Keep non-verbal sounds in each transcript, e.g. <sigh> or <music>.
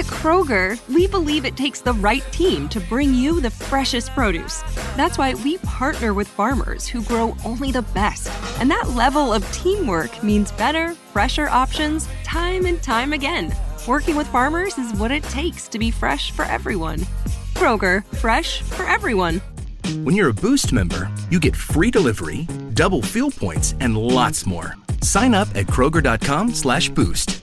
At Kroger, we believe it takes the right team to bring you the freshest produce. That's why we partner with farmers who grow only the best. And that level of teamwork means better, fresher options time and time again. Working with farmers is what it takes to be fresh for everyone. Kroger, fresh for everyone. When you're a Boost member, you get free delivery, double fuel points, and lots more. Sign up at Kroger.com slash boost.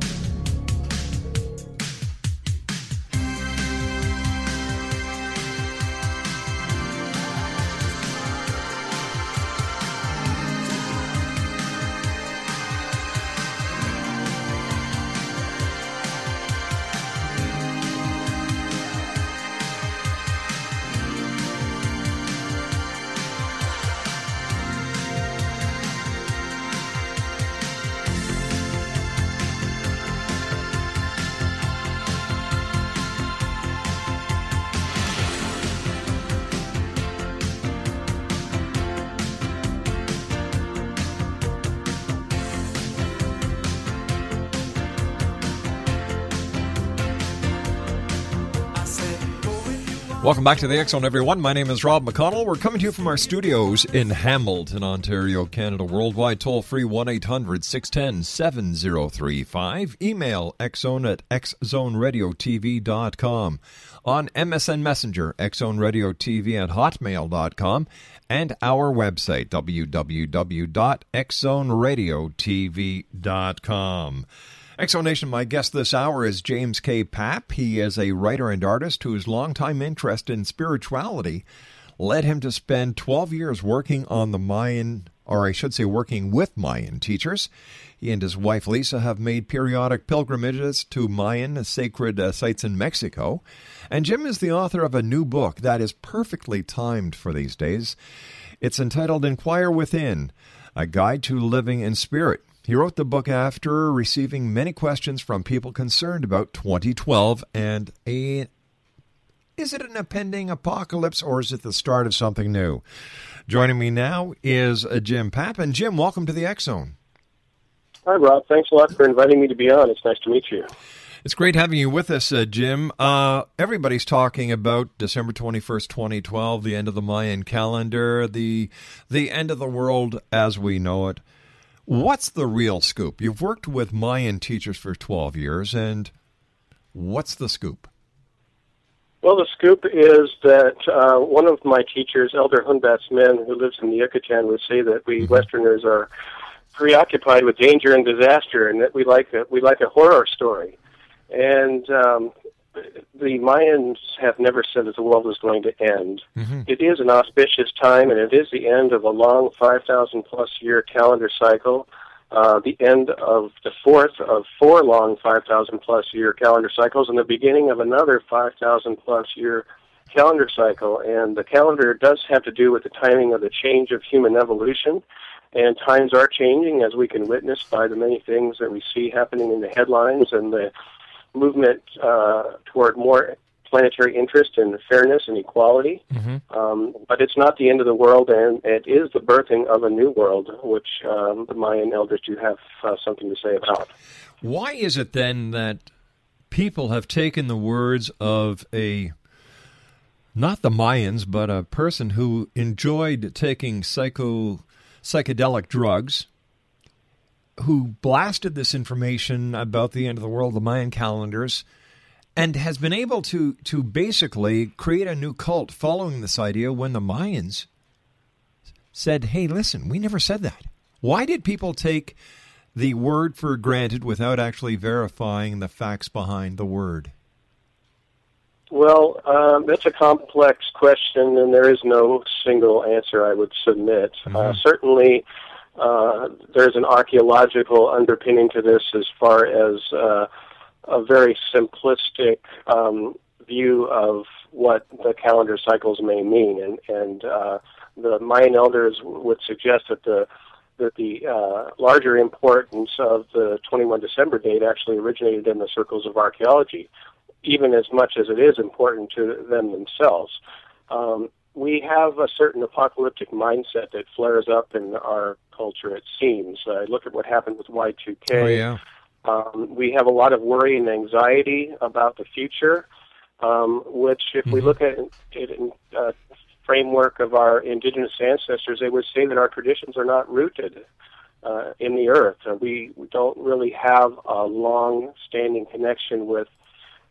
Welcome back to the Zone, everyone. My name is Rob McConnell. We're coming to you from our studios in Hamilton, Ontario, Canada. Worldwide, toll free 1 800 610 7035. Email xzone at xzoneradiotv.com. On MSN Messenger, xzoneradiotv at hotmail.com. And our website, www.xzoneradiotv.com. Exonation, my guest this hour is James K. Papp. He is a writer and artist whose longtime interest in spirituality led him to spend 12 years working on the Mayan, or I should say, working with Mayan teachers. He and his wife Lisa have made periodic pilgrimages to Mayan sacred uh, sites in Mexico. And Jim is the author of a new book that is perfectly timed for these days. It's entitled Inquire Within A Guide to Living in Spirit. He wrote the book after receiving many questions from people concerned about 2012 and a is it an impending apocalypse or is it the start of something new? Joining me now is uh, Jim Papp. And Jim, welcome to the X Zone. Hi, Rob. Thanks a lot for inviting me to be on. It's nice to meet you. It's great having you with us, uh, Jim. Uh, everybody's talking about December 21st, 2012, the end of the Mayan calendar, the the end of the world as we know it. What's the real scoop? You've worked with Mayan teachers for 12 years, and what's the scoop? Well, the scoop is that uh, one of my teachers, Elder Hunbatz Men, who lives in the Yucatan, would say that we mm-hmm. Westerners are preoccupied with danger and disaster, and that we like a, we like a horror story. And um, the Mayans have never said that the world is going to end. Mm-hmm. It is an auspicious time, and it is the end of a long 5,000 plus year calendar cycle. Uh, the end of the fourth of four long 5,000 plus year calendar cycles, and the beginning of another 5,000 plus year calendar cycle. And the calendar does have to do with the timing of the change of human evolution. And times are changing, as we can witness by the many things that we see happening in the headlines and the movement uh, toward more planetary interest and fairness and equality. Mm-hmm. Um, but it's not the end of the world, and it is the birthing of a new world, which um, the Mayan elders do have uh, something to say about. Why is it then that people have taken the words of a not the Mayans, but a person who enjoyed taking psycho psychedelic drugs, who blasted this information about the end of the world, the Mayan calendars, and has been able to to basically create a new cult following this idea when the Mayans said, "Hey, listen, we never said that." Why did people take the word for granted without actually verifying the facts behind the word? Well, um, that's a complex question, and there is no single answer I would submit. Mm-hmm. Uh, certainly, uh, there's an archaeological underpinning to this as far as uh, a very simplistic um, view of what the calendar cycles may mean, and, and uh, the Mayan elders would suggest that the that the uh, larger importance of the 21 December date actually originated in the circles of archaeology, even as much as it is important to them themselves. Um, we have a certain apocalyptic mindset that flares up in our culture, it seems. Uh, look at what happened with Y2K. Oh yeah. Um, we have a lot of worry and anxiety about the future, um, which, if we Mhm. look at it in uh, framework of our indigenous ancestors, they would say that our traditions are not rooted uh, in the earth. Uh, we, we don't really have a long-standing connection with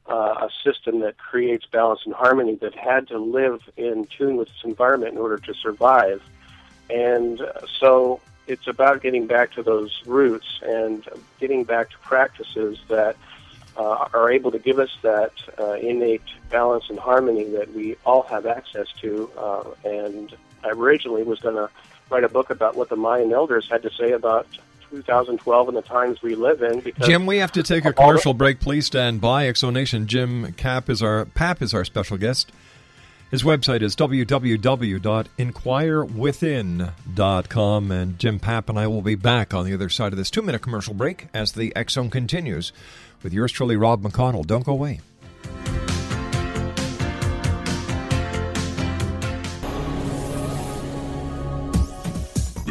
uh, a system that creates balance and harmony that had to live in tune with its environment in order to survive. And so it's about getting back to those roots and getting back to practices that uh, are able to give us that uh, innate balance and harmony that we all have access to. Uh, and I originally was going to write a book about what the Mayan elders had to say about 2012 and the times we live in. Because Jim, we have to take a commercial break. Please stand by. Exonation Jim Cap is our Pap is our special guest. His website is www.inquirewithin.com. And Jim Papp and I will be back on the other side of this two minute commercial break as the Zone continues with yours truly, Rob McConnell. Don't go away.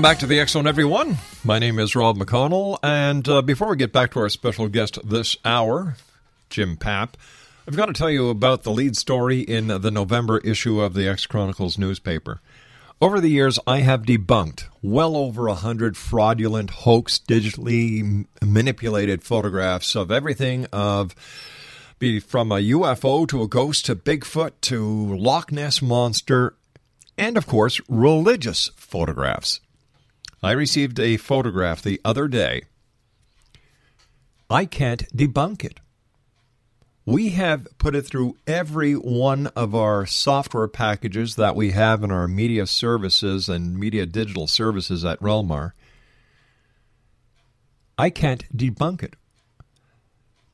Welcome back to the Zone, everyone. My name is Rob McConnell, and uh, before we get back to our special guest this hour, Jim Papp, I've got to tell you about the lead story in the November issue of the X Chronicles newspaper. Over the years, I have debunked well over a hundred fraudulent, hoax, digitally manipulated photographs of everything of be from a UFO to a ghost to Bigfoot to Loch Ness monster, and of course, religious photographs. I received a photograph the other day. I can't debunk it. We have put it through every one of our software packages that we have in our media services and media digital services at Relmar. I can't debunk it.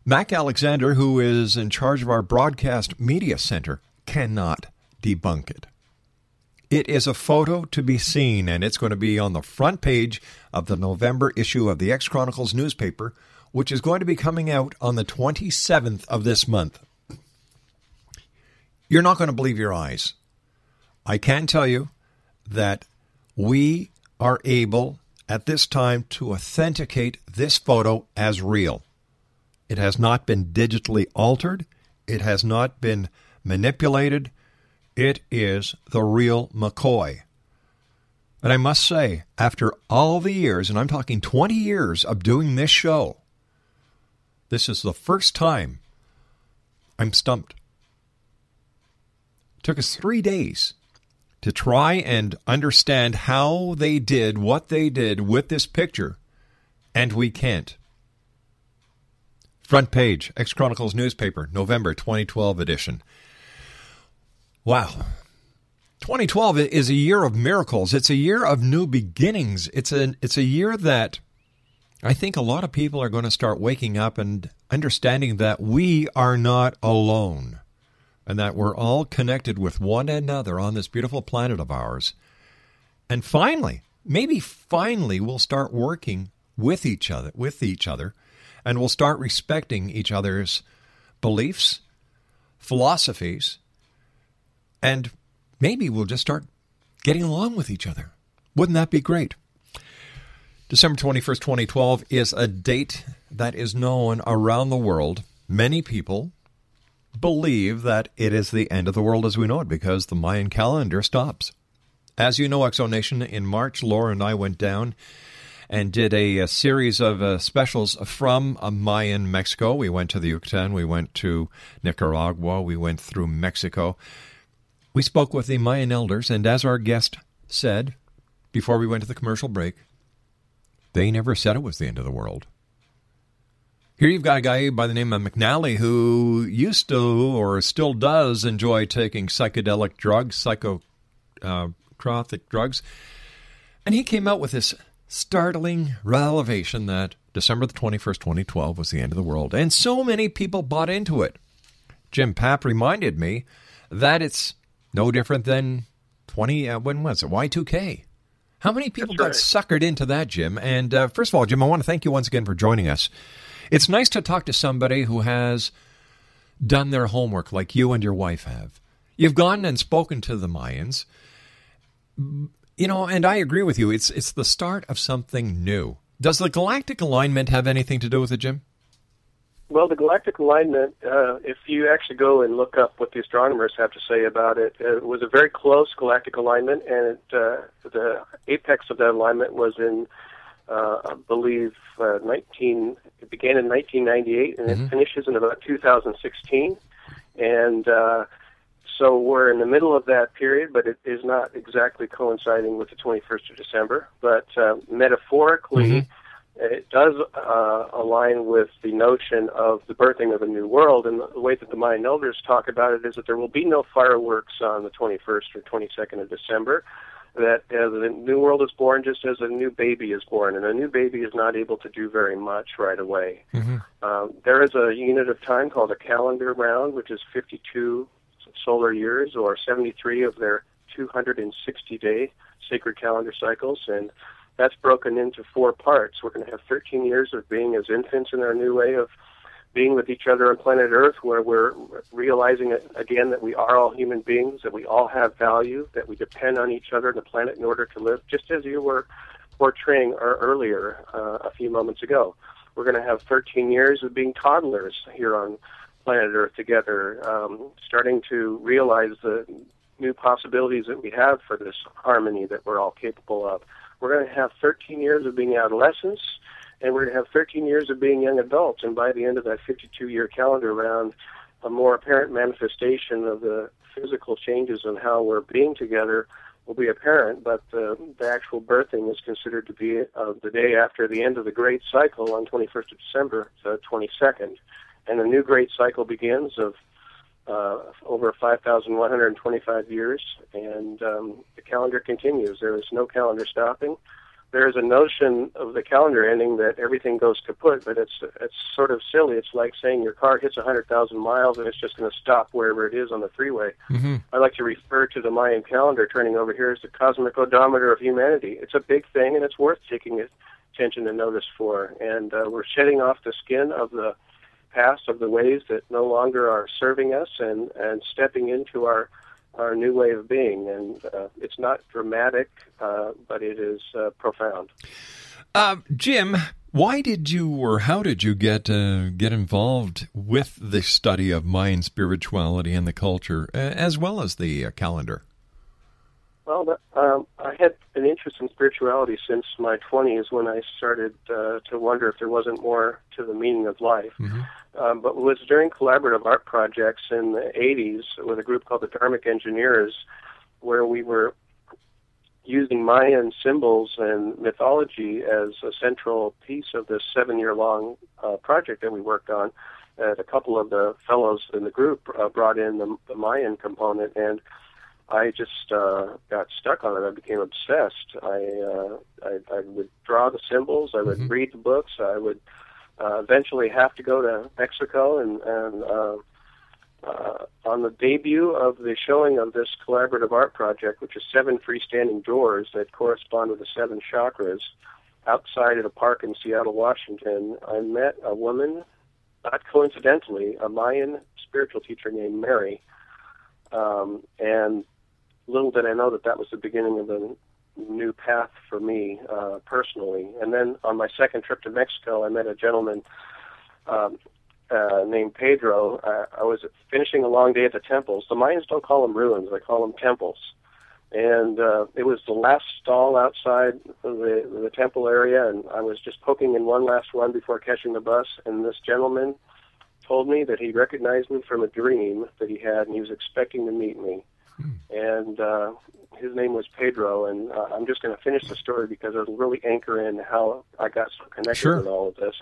Mac Alexander, who is in charge of our broadcast media center, cannot debunk it. It is a photo to be seen, and it's going to be on the front page of the November issue of the X Chronicles newspaper, which is going to be coming out on the 27th of this month. You're not going to believe your eyes. I can tell you that we are able at this time to authenticate this photo as real. It has not been digitally altered, it has not been manipulated. It is the real McCoy. And I must say, after all the years, and I'm talking 20 years of doing this show, this is the first time I'm stumped. It took us three days to try and understand how they did what they did with this picture, and we can't. Front page, X Chronicles newspaper, November 2012 edition. Wow. 2012 is a year of miracles. It's a year of new beginnings. It's a it's a year that I think a lot of people are going to start waking up and understanding that we are not alone and that we're all connected with one another on this beautiful planet of ours. And finally, maybe finally we'll start working with each other, with each other, and we'll start respecting each other's beliefs, philosophies, and maybe we'll just start getting along with each other. Wouldn't that be great? December 21st, 2012 is a date that is known around the world. Many people believe that it is the end of the world as we know it because the Mayan calendar stops. As you know, Exonation, in March, Laura and I went down and did a, a series of uh, specials from uh, Mayan Mexico. We went to the Yucatan, we went to Nicaragua, we went through Mexico. We spoke with the Mayan elders, and as our guest said before we went to the commercial break, they never said it was the end of the world. Here you've got a guy by the name of McNally who used to or still does enjoy taking psychedelic drugs, psychotropic uh, drugs. And he came out with this startling revelation that December the 21st, 2012 was the end of the world. And so many people bought into it. Jim Papp reminded me that it's no different than 20, uh, when was it? Y2K. How many people got suckered into that, Jim? And uh, first of all, Jim, I want to thank you once again for joining us. It's nice to talk to somebody who has done their homework like you and your wife have. You've gone and spoken to the Mayans. You know, and I agree with you. It's it's the start of something new. Does the galactic alignment have anything to do with it, Jim? Well, the galactic alignment, uh, if you actually go and look up what the astronomers have to say about it, it was a very close galactic alignment, and it, uh, the apex of that alignment was in uh, I believe, uh, 19. It began in 1998 and mm-hmm. it finishes in about 2016. And uh, so we're in the middle of that period, but it is not exactly coinciding with the 21st of December. But uh, metaphorically, mm-hmm. It does uh, align with the notion of the birthing of a new world. And the way that the Mayan elders talk about it is that there will be no fireworks on the 21st or 22nd of December that uh, the new world is born just as a new baby is born, and a new baby is not able to do very much right away. Mm-hmm. Um, there is a unit of time called a calendar round, which is 52 solar years or 73 of their 260 day sacred calendar cycles, and that's broken into four parts. We're going to have 13 years of being as infants in our new way of being with each other on planet Earth, where we're realizing again that we are all human beings, that we all have value, that we depend on each other and the planet in order to live, just as you were portraying earlier uh, a few moments ago. We're going to have 13 years of being toddlers here on planet Earth together, um, starting to realize the new possibilities that we have for this harmony that we're all capable of. We're going to have 13 years of being adolescents and we're going to have 13 years of being young adults. And by the end of that 52 year calendar round, a more apparent manifestation of the physical changes in how we're being together will be apparent, but uh, the actual birthing is considered to be uh, the day after the end of the great cycle on 21st of December, the 22nd. And a new great cycle begins of uh, over 5,125 years, and um, the calendar continues. There is no calendar stopping there's a notion of the calendar ending that everything goes kaput, but it's it's sort of silly. It's like saying your car hits 100,000 miles and it's just going to stop wherever it is on the freeway. Mm-hmm. I like to refer to the Mayan calendar turning over here as the cosmic odometer of humanity. It's a big thing and it's worth taking attention and notice for. And uh, we're shedding off the skin of the past of the ways that no longer are serving us and and stepping into our our new way of being, and uh, it's not dramatic, uh, but it is uh, profound. Uh, Jim, why did you, or how did you get uh, get involved with the study of Mayan spirituality and the culture, as well as the calendar? Well, um, I had an interest in spirituality since my 20s when I started uh, to wonder if there wasn't more to the meaning of life. Um, but it was during collaborative art projects in the 80s with a group called the Dharmic Engineers, where we were using Mayan symbols and mythology as a central piece of this seven year long uh, project that we worked on. And a couple of the fellows in the group uh, brought in the, the Mayan component, and I just uh, got stuck on it. I became obsessed. I, uh, I I would draw the symbols. I would read the books. I would uh, eventually have to go to Mexico and and uh, uh, on the debut of the showing of this collaborative art project, which is seven freestanding doors that correspond with the seven chakras, outside at a park in Seattle, Washington, I met a woman, not coincidentally, a Mayan spiritual teacher named Mary. Um, and little did I know that that was the beginning of a new path for me uh, personally. And then on my second trip to Mexico, I met a gentleman um, uh, named Pedro. Uh, I was finishing a long day at the temples. The Mayans don't call them ruins; they call them temples. And uh, it was the last stall outside the the temple area, and I was just poking in one last one before catching the bus. And this gentleman told me that he recognized me from a dream that he had, and he was expecting to meet me. And uh, his name was Pedro, and uh, I'm just going to finish the story because it'll really anchor in how I got so connected Sure. with all of this.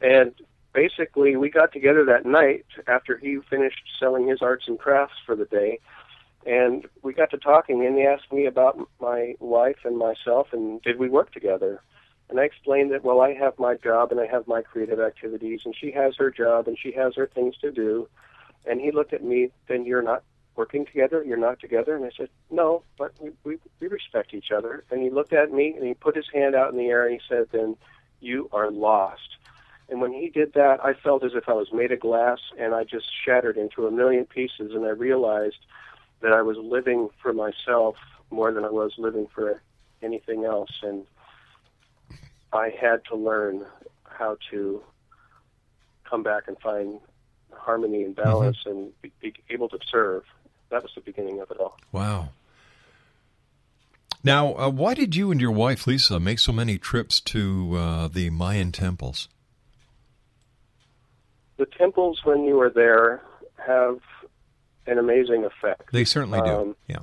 And basically, we got together that night after he finished selling his arts and crafts for the day, and we got to talking, and he asked me about my wife and myself, and did we work together? And I explained that, well, I have my job and I have my creative activities, and she has her job and she has her things to do. And he looked at me, then you're not working together? You're not together? And I said, no, but we, we, we respect each other. And he looked at me and he put his hand out in the air and he said, then you are lost. And when he did that, I felt as if I was made of glass and I just shattered into a million pieces. And I realized that I was living for myself more than I was living for anything else. And I had to learn how to come back and find harmony and mm-hmm. balance and be, be able to serve. That was the beginning of it all. Wow. Now, uh, why did you and your wife Lisa make so many trips to uh, the Mayan temples? The temples, when you are there, have an amazing effect. They certainly do. Um, yeah.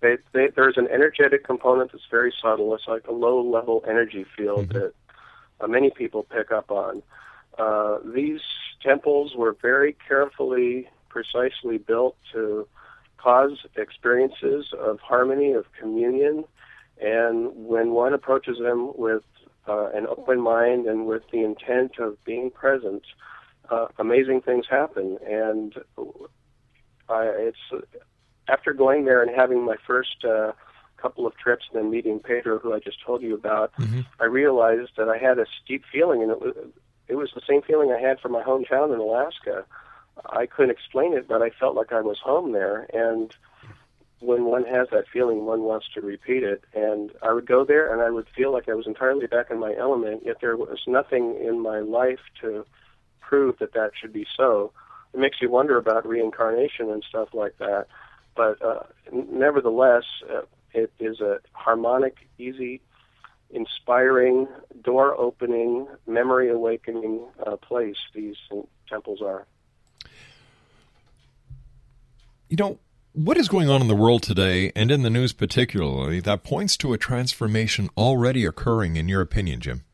They, they, there's an energetic component that's very subtle. It's like a low-level energy field that uh, many people pick up on. Uh, these temples were very carefully, precisely built to cause experiences of harmony, of communion, and when one approaches them with uh, an open mind and with the intent of being present, uh, amazing things happen. And I, it's after going there and having my first uh, couple of trips and then meeting Pedro, who I just told you about, I realized that I had a steep feeling, and it was it was the same feeling I had from my hometown in Alaska. I couldn't explain it, but I felt like I was home there. And when one has that feeling, one wants to repeat it. And I would go there, and I would feel like I was entirely back in my element. Yet there was nothing in my life to prove that that should be so. It makes you wonder about reincarnation and stuff like that. But uh, nevertheless, uh, it is a harmonic, easy, inspiring, door opening, memory awakening uh, place. These temples are. You know, what is going on in the world today, and in the news particularly, that points to a transformation already occurring, in your opinion, Jim?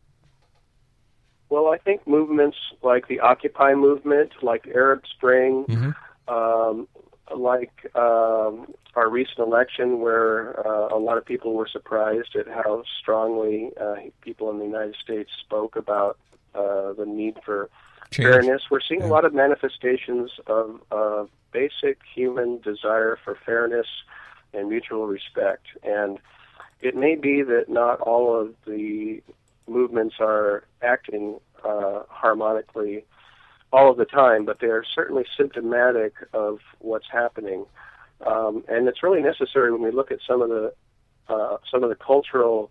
Well, I think movements like the Occupy movement, like Arab Spring, um, like um, our recent election, where uh, a lot of people were surprised at how strongly uh, people in the United States spoke about uh, the need for Change. fairness. We're seeing a lot of manifestations of uh, basic human desire for fairness and mutual respect. And it may be that not all of the movements are acting uh, harmonically all of the time, but they are certainly symptomatic of what's happening. Um, and it's really necessary when we look at some of the uh, some of the cultural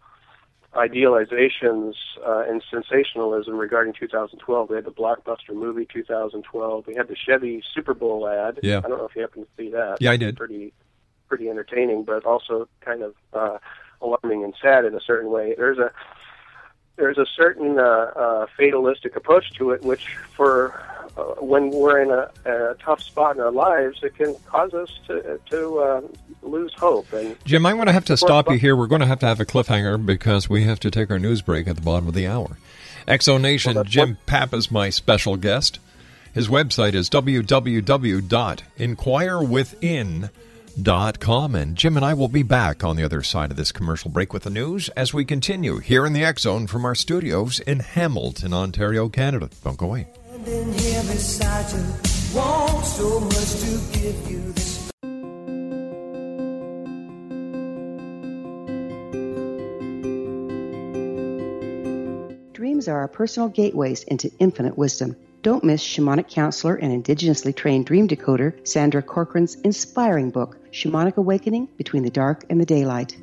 idealizations uh, and sensationalism regarding 2012. We had the blockbuster movie 2012. We had the Chevy Super Bowl ad. Yeah. I don't know if you happened to see that. Yeah, I did. Pretty pretty entertaining, but also kind of uh, alarming and sad in a certain way. There's a there's a certain uh, uh, fatalistic approach to it, which for when we're in a, a tough spot in our lives, it can cause us to to uh, lose hope. And Jim, I'm going to have to stop you here. We're going to have to have a cliffhanger because we have to take our news break at the bottom of the hour. Exonation, well, Jim Papp is my special guest. His website is www.inquirewithin.com. And Jim and I will be back on the other side of this commercial break with the news as we continue here in the X Zone from our studios in Hamilton, Ontario, Canada. Don't go away. Dreams are our personal gateways into infinite wisdom. Don't miss shamanic counselor and indigenously trained dream decoder Sandra Corcoran's inspiring book, Shamanic Awakening Between the Dark and the Daylight.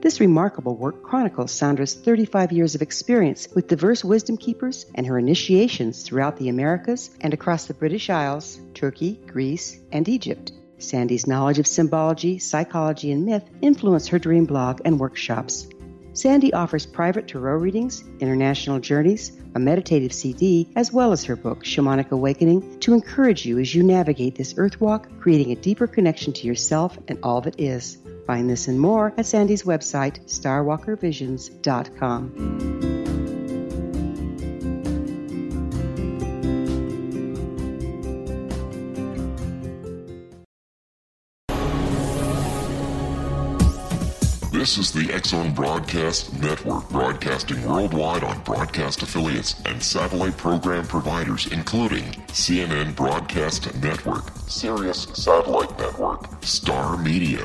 This remarkable work chronicles Sandra's 35 years of experience with diverse wisdom keepers and her initiations throughout the Americas and across the British Isles, Turkey, Greece, and Egypt. Sandy's knowledge of symbology, psychology, and myth influence her dream blog and workshops. Sandy offers private tarot readings, international journeys, a meditative CD, as well as her book, Shamanic Awakening, to encourage you as you navigate this earth walk, creating a deeper connection to yourself and all that is. Find this and more at Sandy's website, starwalkervisions.com. This is the Zone Broadcast Network, broadcasting worldwide on broadcast affiliates and satellite program providers, including CNN Broadcast Network, Sirius Satellite Network, Star Media,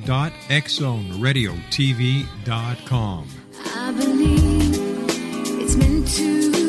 www.xzoneradiotv.com. I believe it's meant to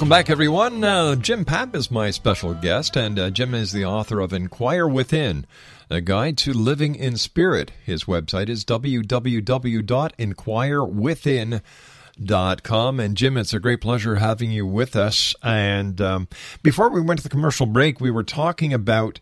Welcome back, everyone. Uh, Jim Papp is my special guest, and uh, Jim is the author of Inquire Within, a guide to living in spirit. His website is www.inquirewithin.com. And Jim, it's a great pleasure having you with us. And um, before we went to the commercial break, we were talking about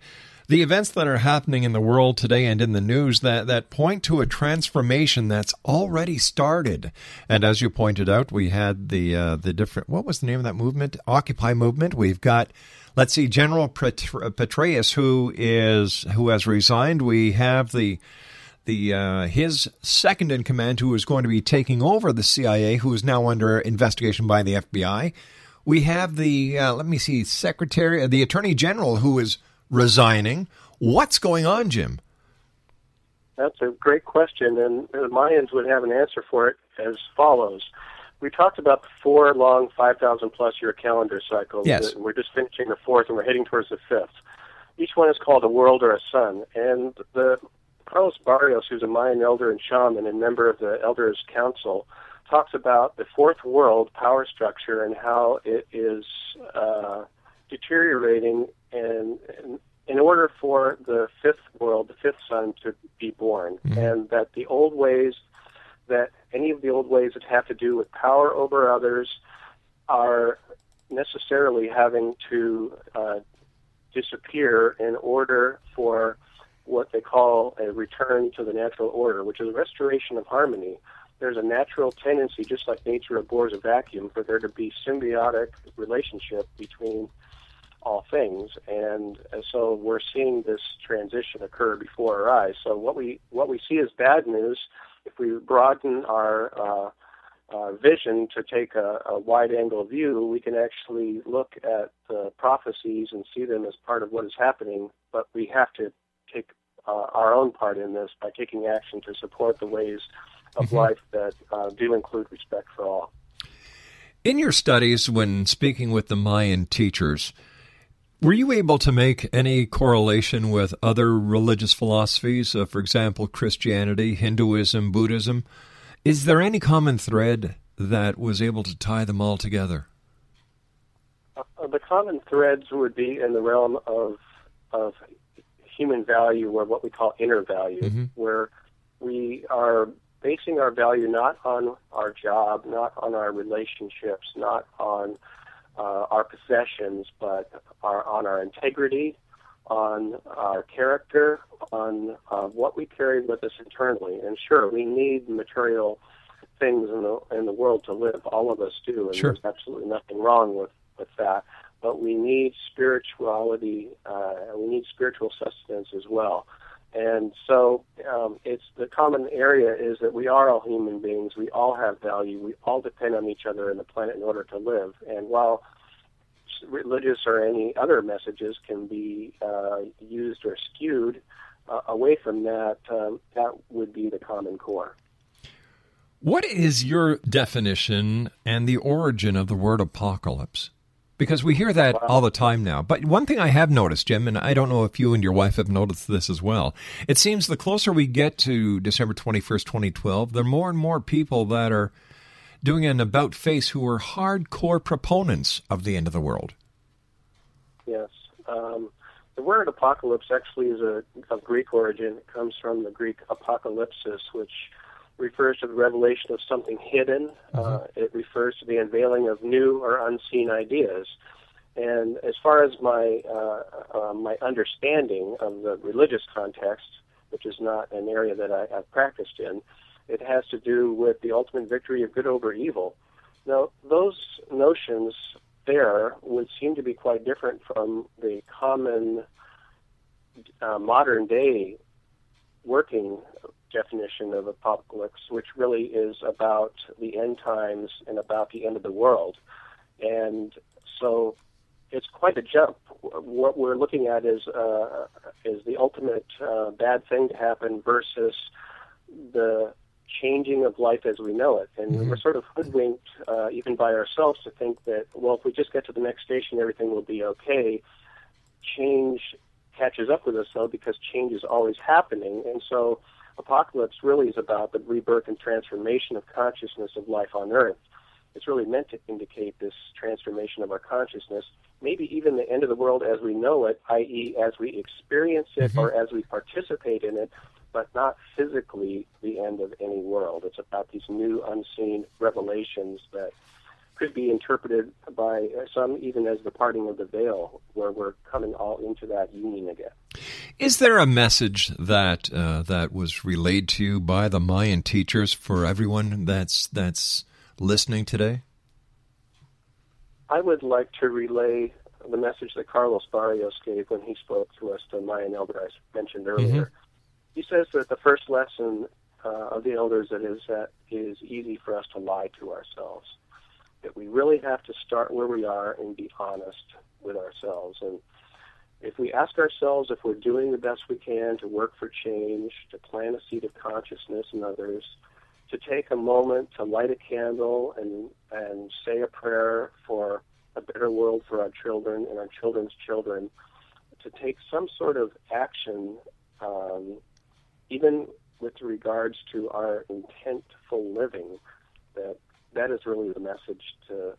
the events that are happening in the world today and in the news that, that point to a transformation that's already started. And as you pointed out, we had the uh, the different what was the name of that movement? Occupy movement. We've got let's see, General Petraeus who is who has resigned. We have the the uh, his second in command who is going to be taking over the CIA, who is now under investigation by the FBI. We have the uh, let me see, Secretary, the Attorney General, who is resigning. What's going on, Jim? That's a great question, and the Mayans would have an answer for it as follows. We talked about the four long 5,000 plus year calendar cycles. Yes. And we're just finishing the fourth, and we're heading towards the fifth. Each one is called a world or a sun. And the Carlos Barrios, who's a Mayan elder and shaman and member of the Elders Council, talks about the fourth world power structure and how it is uh, deteriorating and, and in order for the fifth world, the fifth sun, to be born, and that the old ways, that any of the old ways that have to do with power over others, are necessarily having to uh, disappear in order for what they call a return to the natural order, which is a restoration of harmony. There's a natural tendency, just like nature abhors a vacuum, for there to be symbiotic relationship between all things, and, so we're seeing this transition occur before our eyes. So what we what we see as bad news, if we broaden our uh, uh, vision to take a, a wide angle view, we can actually look at the prophecies and see them as part of what is happening. But we have to take uh, our own part in this by taking action to support the ways of Mhm. life that uh, do include respect for all. In your studies, when speaking with the Mayan teachers, were you able to make any correlation with other religious philosophies, uh, for example, Christianity, Hinduism, Buddhism? Is there any common thread that was able to tie them all together? Uh, the common threads would be in the realm of of human value, or what we call inner value, Mhm. where we are basing our value not on our job, not on our relationships, not on uh, our possessions, but our, on our integrity, on our character, on uh, what we carry with us internally. And sure, we need material things in the in the world to live. All of us do, and Sure. there's absolutely nothing wrong with with that. But we need spirituality. Uh, we need spiritual sustenance as well. And so, um, it's the common area is that we are all human beings. We all have value. We all depend on each other and the planet in order to live. And while religious or any other messages can be uh, used or skewed uh, away from that, um, that would be the common core. What is your definition and the origin of the word apocalypse? Because we hear that all the time now. But one thing I have noticed, Jim, and I don't know if you and your wife have noticed this as well, it seems the closer we get to December 21st, 2012, there are more and more people that are doing an about face who were hardcore proponents of the end of the world. Yes. Um, the word apocalypse actually is a, of Greek origin. It comes from the Greek apocalypsis, which refers to the revelation of something hidden. Uh, it refers to the unveiling of new or unseen ideas. And as far as my uh, uh, my understanding of the religious context, which is not an area that I, I've practiced in, it has to do with the ultimate victory of good over evil. Now, those notions there would seem to be quite different from the common uh, modern day working definition of apocalypse, which really is about the end times and about the end of the world. And so it's quite a jump. What we're looking at is uh, is the ultimate uh, bad thing to happen versus the changing of life as we know it. And Mm-hmm. we're sort of hoodwinked, uh, even by ourselves, to think that, well, if we just get to the next station, everything will be okay. Change catches up with us, though, because change is always happening. And so apocalypse really is about the rebirth and transformation of consciousness of life on Earth. It's really meant to indicate this transformation of our consciousness, maybe even the end of the world as we know it, i.e., as we experience it or as we participate in it, but not physically the end of any world. It's about these new unseen revelations that could be interpreted by some even as the parting of the veil, where we're coming all into that union again. Is there a message that uh, that was relayed to you by the Mayan teachers for everyone that's that's listening today? I would like to relay the message that Carlos Barrios gave when he spoke to us, the Mayan elder I mentioned earlier. He says that the first lesson uh, of the elders that is that it is easy for us to lie to ourselves. That we really have to start where we are and be honest with ourselves. And if we ask ourselves if we're doing the best we can to work for change, to plant a seed of consciousness in others, to take a moment to light a candle and and say a prayer for a better world for our children and our children's children, to take some sort of action, um, even with regards to our intentful living, that that is really the message to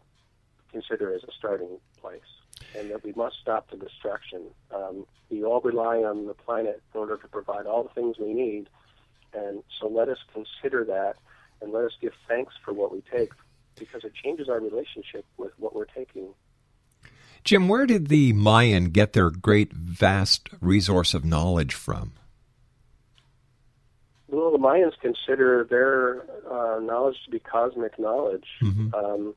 consider as a starting place, and that we must stop the destruction. Um, we all rely on the planet in order to provide all the things we need, and so let us consider that, and let us give thanks for what we take, because it changes our relationship with what we're taking. Jim, where did the Mayan get their great vast resource of knowledge from? Well, the Mayans consider their uh, knowledge to be cosmic knowledge. Mhm. Um,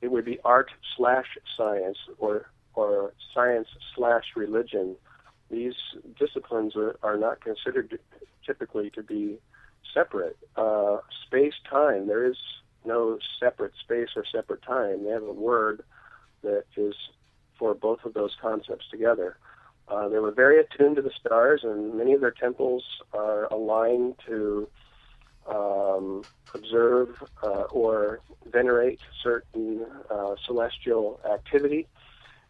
it would be art slash science or or science slash religion. These disciplines are, are not considered typically to be separate. Uh, space time, there is no separate space or separate time. They have a word that is for both of those concepts together. Uh, they were very attuned to the stars, and many of their temples are aligned to um, observe uh, or venerate certain uh, celestial activity.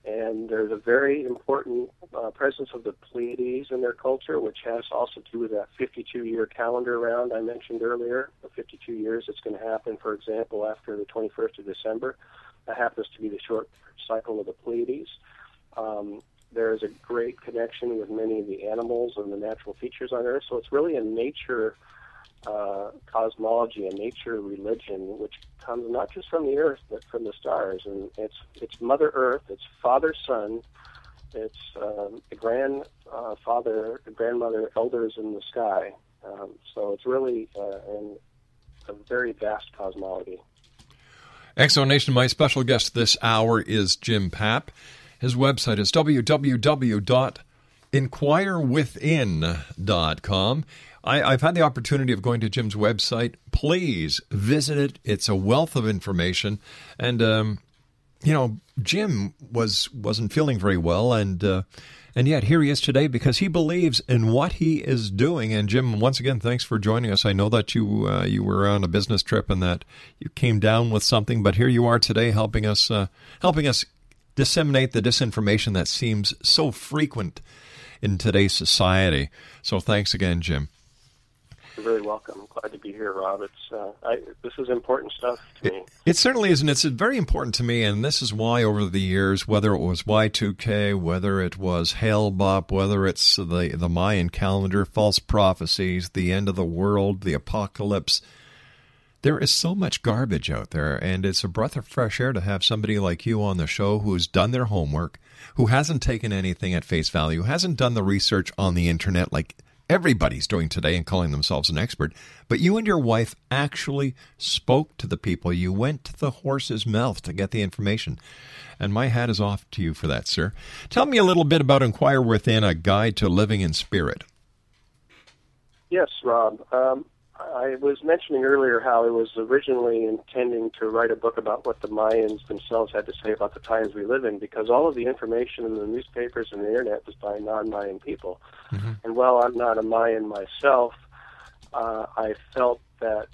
And there's a very important uh, presence of the Pleiades in their culture, which has also to do with that 52 year calendar round I mentioned earlier. The 52 years it's going to happen, for example, after the 21st of December. That happens to be the short cycle of the Pleiades. Um, there is a great connection with many of the animals and the natural features on Earth. So it's really a nature uh, cosmology, a nature religion, which comes not just from the Earth but from the stars. And it's it's Mother Earth, it's Father Sun, it's um, the grandfather, uh, grandmother, elders in the sky. Um, so it's really uh, an, a very vast cosmology. Exonation, my special guest this hour is Jim Papp. His website is www.inquirewithin.com. I, I've had the opportunity of going to Jim's website. Please visit it. It's a wealth of information. And, um, you know, Jim was, wasn't feeling very well, and, uh, and yet here he is today because he believes in what he is doing. And Jim, once again, thanks for joining us. I know that you uh, you were on a business trip and that you came down with something, but here you are today, helping us uh, helping us disseminate the disinformation that seems so frequent in today's society. So thanks again, Jim. You're very welcome. I'm Glad to be here, Rob. It's uh, I, this is important stuff to me. It certainly is, and it's very important to me. And this is why, over the years, whether it was Y2K, whether it was Hale-Bopp, whether it's the the Mayan calendar, false prophecies, the end of the world, the apocalypse, there is so much garbage out there, and it's a breath of fresh air to have somebody like you on the show who's done their homework, who hasn't taken anything at face value, hasn't done the research on the internet like everybody's doing today and calling themselves an expert. But you and your wife actually spoke to the people. You went to the horse's mouth to get the information. And my hat is off to you for that, sir. Tell me a little bit about Inquire Within, a guide to living in spirit. Yes, Rob. Um, I was mentioning earlier how I was originally intending to write a book about what the Mayans themselves had to say about the times we live in, because all of the information in the newspapers and the internet was by non-Mayan people. Mm-hmm. And while I'm not a Mayan myself, uh, I felt that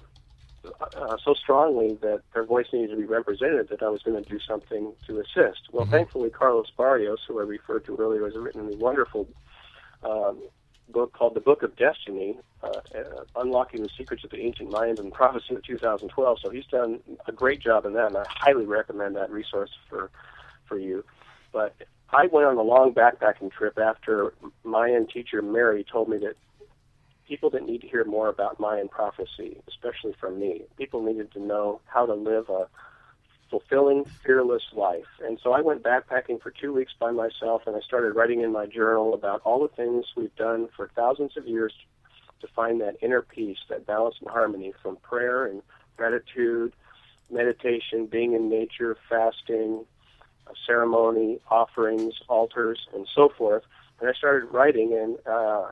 uh, so strongly that their voice needed to be represented that I was going to do something to assist. Well, mm-hmm. thankfully, Carlos Barrios, who I referred to earlier, has written a wonderful um, book called The Book of Destiny, uh, uh, Unlocking the Secrets of the Ancient Mayans and Prophecy of 2012. So he's done a great job in that, and I highly recommend that resource for, for you. But I went on a long backpacking trip after Mayan teacher Mary told me that people didn't need to hear more about Mayan prophecy, especially from me. People needed to know how to live a fulfilling, fearless life. And so I went backpacking for two weeks by myself and I started writing in my journal about all the things we've done for thousands of years to find that inner peace, that balance and harmony from prayer and gratitude, meditation, being in nature, fasting, ceremony, offerings, altars, and so forth. And I started writing, and uh,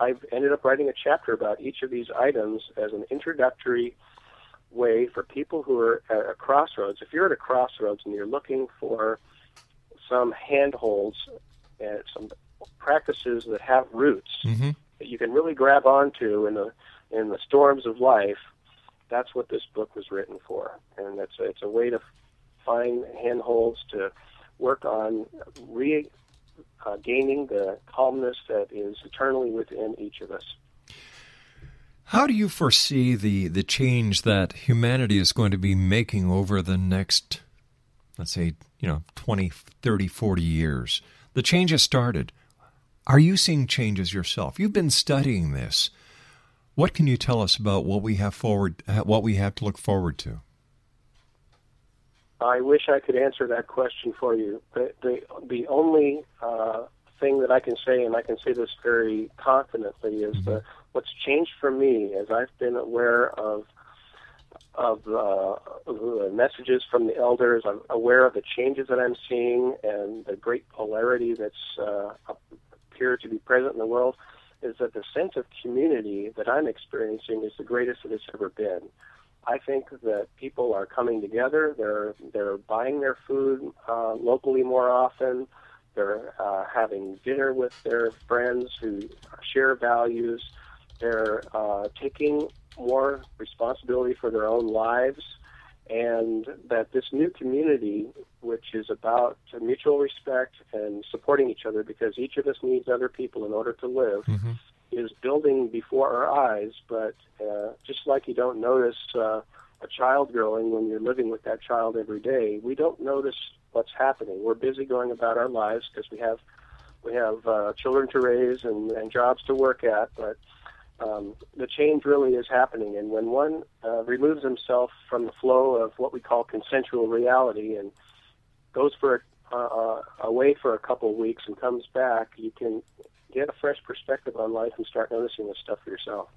I've ended up writing a chapter about each of these items as an introductory way for people who are at a crossroads. If you're at a crossroads and you're looking for some handholds and some practices that have roots mm-hmm. that you can really grab onto in the in the storms of life, that's what this book was written for. And it's a, it's a way to find handholds to work on re uh, gaining the calmness that is eternally within each of us. How do you foresee the, the change that humanity is going to be making over the next, let's say, you know, 20, 30, 40 years? The change has started. Are you seeing changes yourself? You've been studying this. What can you tell us about what we have forward, what we have to look forward to? I wish I could answer that question for you. The the, the only uh, thing that I can say, and I can say this very confidently, is mm-hmm. the what's changed for me as I've been aware of of uh, the messages from the elders. I'm aware of the changes that I'm seeing and the great polarity that's uh, appeared to be present in the world. Is that the sense of community that I'm experiencing is the greatest that it's ever been. I think that people are coming together. They're they're buying their food uh, locally more often. They're uh, having dinner with their friends who share values. They're uh, taking more responsibility for their own lives, and that this new community, which is about mutual respect and supporting each other, because each of us needs other people in order to live, mm-hmm. is building before our eyes. But uh, just like you don't notice uh, a child growing when you're living with that child every day, we don't notice what's happening. We're busy going about our lives because we have we have uh, children to raise and, and jobs to work at, but um, the change really is happening. And when one uh, removes himself from the flow of what we call consensual reality and goes for a, uh, away for a couple of weeks and comes back, you can get a fresh perspective on life and start noticing this stuff for yourself.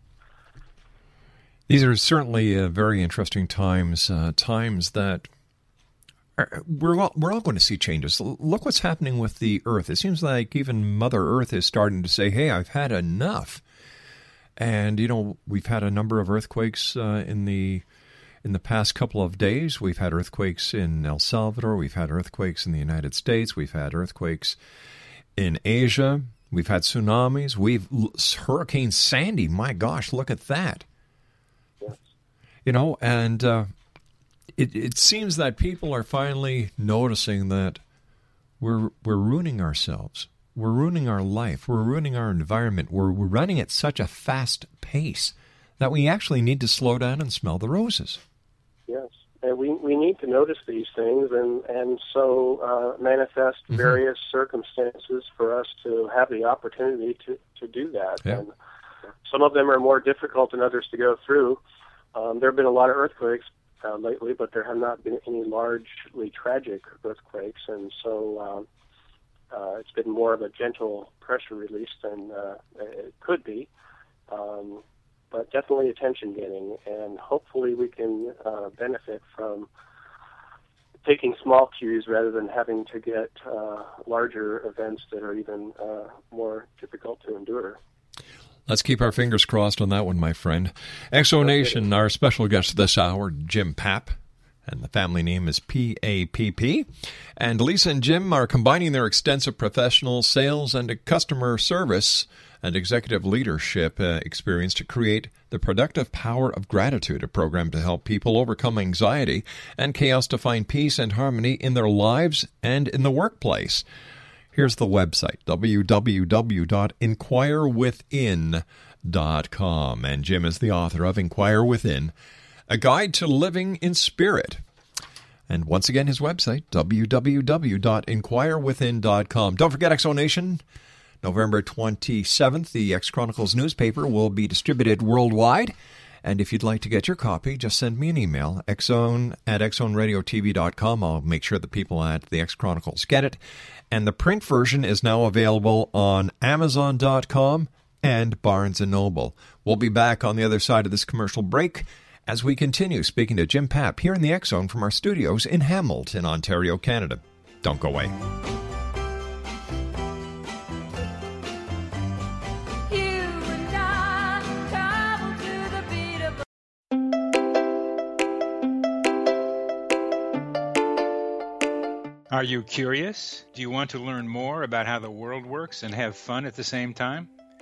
These are certainly uh, very interesting times, uh, times that we're all, we're all going to see changes. Look what's happening with the Earth. It seems like even Mother Earth is starting to say, "Hey, I've had enough." And you know, we've had a number of earthquakes uh, in the in the past couple of days. We've had earthquakes in El Salvador. We've had earthquakes in the United States. We've had earthquakes in Asia. We've had tsunamis. We've Hurricane Sandy. My gosh, look at that. Yes. You know, and uh, it it seems that people are finally noticing that we're we're ruining ourselves. We're ruining our life. We're ruining our environment. We're, we're running at such a fast pace that we actually need to slow down and smell the roses. Yes, and we we need to notice these things and and so uh, manifest Mm-hmm. various circumstances for us to have the opportunity to to do that. Yeah. And some of them are more difficult than others to go through. Um, there have been a lot of earthquakes uh, lately, but there have not been any largely tragic earthquakes, and so. Um, uh, it's been more of a gentle pressure release than uh, it could be, um, but definitely attention getting, and hopefully we can uh, benefit from taking small cues rather than having to get uh, larger events that are even uh, more difficult to endure. Let's keep our fingers crossed on that one, my friend. Exonation, our special guest this hour, Jim Papp, and the family name is P A P P. And Lisa and Jim are combining their extensive professional sales and customer service and executive leadership uh, experience to create the Productive Power of Gratitude, a program to help people overcome anxiety and chaos to find peace and harmony in their lives and in the workplace. Here's the website www.inquirewithin.com. And Jim is the author of Inquire Within, a guide to living in spirit. And once again, his website, www.inquirewithin.com. Don't forget Exonation. November 27th, the X Chronicles newspaper will be distributed worldwide. And if you'd like to get your copy, just send me an email, xzone at xzoneradiotv.com. I'll make sure the people at the X Chronicles get it. And the print version is now available on Amazon.com and Barnes & Noble. We'll be back on the other side of this commercial break as we continue speaking to Jim Papp here in the Zone from our studios in Hamilton, Ontario, Canada. Don't go away. Are you curious? Do you want to learn more about how the world works and have fun at the same time?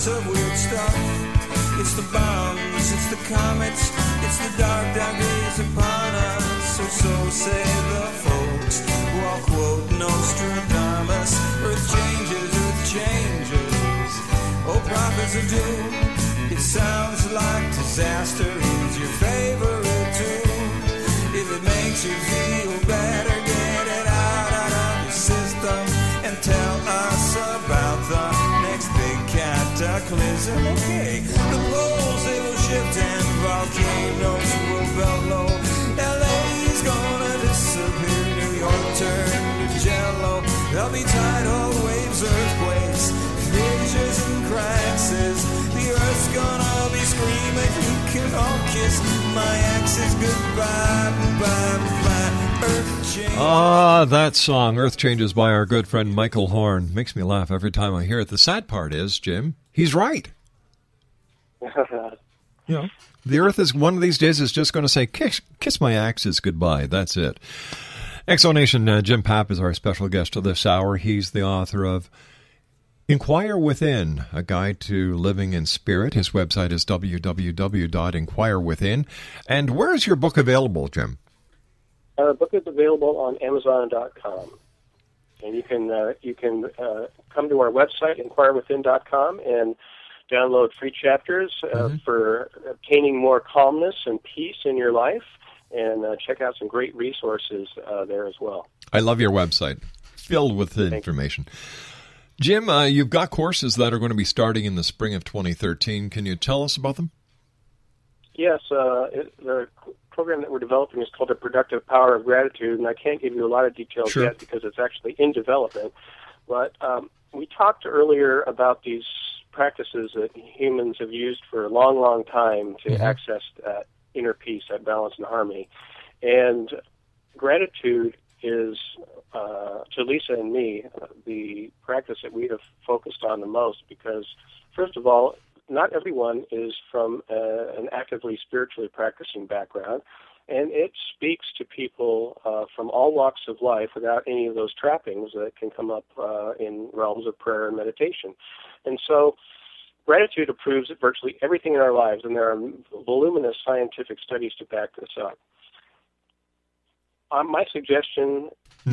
sorts of weird stuff. It's the bombs, it's the comets, it's the dark, dark days upon us. So, so say the folks who all quote Nostradamus. Earth changes, earth changes. Oh, prophets of doom. It sounds like disaster Okay, the poles they will shift and volcanoes will. LA's gonna disappear, New York turn to jello. There'll be tidal waves, earthquakes, fissures and. The earth's gonna be screaming, you can all kiss my axes goodbye, bye, bye. Ah, that song, Earth Changes by our good friend Michael Horn, makes me laugh every time I hear it. The sad part is, Jim, he's right. <laughs> You know, the Earth is one of these days is just going to say, kiss, kiss my axes goodbye. That's it. Exonation, uh, Jim Papp is our special guest of this hour. He's the author of Inquire Within, a guide to living in spirit. His website is www.inquirewithin. And where is your book available, Jim? Our book is available on Amazon.com, and you can uh, you can uh, come to our website inquirewithin.com and download free chapters uh, for obtaining more calmness and peace in your life, and uh, check out some great resources uh, there as well. I love your website, filled with the information. Jim, uh, you've got courses that are going to be starting in the spring of 2013. Can you tell us about them? Yes, uh, it, the program that we're developing is called the Productive Power of Gratitude, and I can't give you a lot of details Sure. yet because it's actually in development. But um, we talked earlier about these practices that humans have used for a long, long time to Mm-hmm. access that inner peace, that balance and harmony. And gratitude is, uh, to Lisa and me, uh, the practice that we have focused on the most because, first of all, not everyone is from uh, an actively spiritually practicing background, and it speaks to people uh, from all walks of life without any of those trappings that can come up uh, in realms of prayer and meditation. And so, gratitude approves virtually everything in our lives, and there are voluminous scientific studies to back this up. Um, my suggestion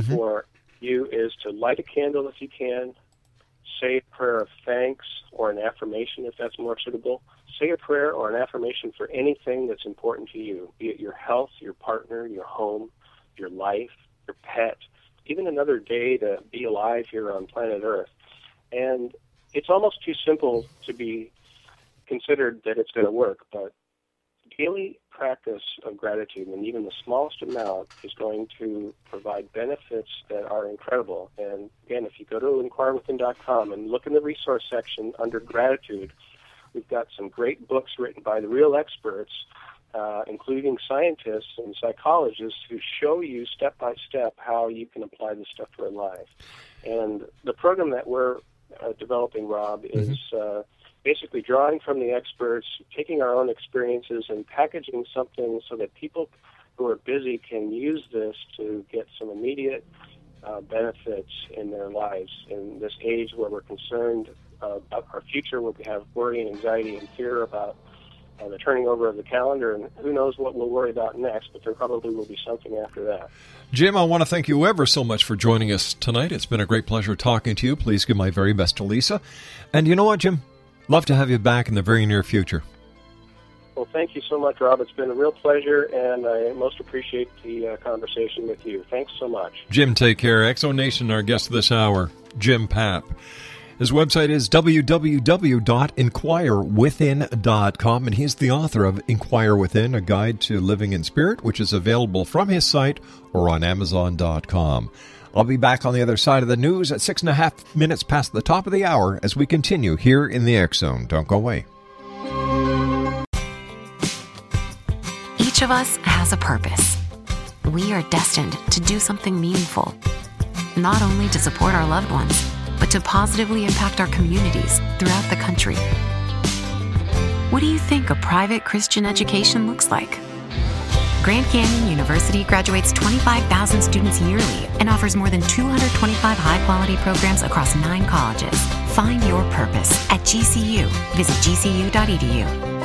for you is to light a candle if you can, say a prayer of thanks or an affirmation if that's more suitable. Say a prayer or an affirmation for anything that's important to you, be it your health, your partner, your home, your life, your pet, even another day to be alive here on planet Earth. And it's almost too simple to be considered that it's going to work, but daily practice of gratitude, and even the smallest amount, is going to provide benefits that are incredible. And again, if you go to inquirewithin.com and look in the resource section under gratitude, we've got some great books written by the real experts, uh, including scientists and psychologists, who show you step by step how you can apply this stuff to your life. And the program that we're uh, developing, Rob, is uh, basically drawing from the experts, taking our own experiences, and packaging something so that people who are busy can use this to get some immediate uh, benefits in their lives in this age where we're concerned uh, about our future, where we have worry and anxiety and fear about uh, the turning over of the calendar, and who knows what we'll worry about next, but there probably will be something after that. Jim, I want to thank you ever so much for joining us tonight. It's been a great pleasure talking to you. Please give my very best to Lisa. And you know what, Jim? Love to have you back in the very near future. Well, thank you so much, Rob. It's been a real pleasure, and I most appreciate the uh, conversation with you. Thanks so much. Jim, take care. Exo Nation, our guest this hour, Jim Papp. His website is www.inquirewithin.com, and he's the author of Inquire Within, a guide to living in spirit, which is available from his site or on Amazon.com. I'll be back on the other side of the news at six and a half minutes past the top of the hour as we continue here in the X Zone. Don't go away. Each of us has a purpose. We are destined to do something meaningful, not only to support our loved ones, but to positively impact our communities throughout the country. What do you think a private Christian education looks like? Grand Canyon University graduates 25,000 students yearly and offers more than 225 high quality programs across nine colleges. Find your purpose at GCU. Visit gcu.edu.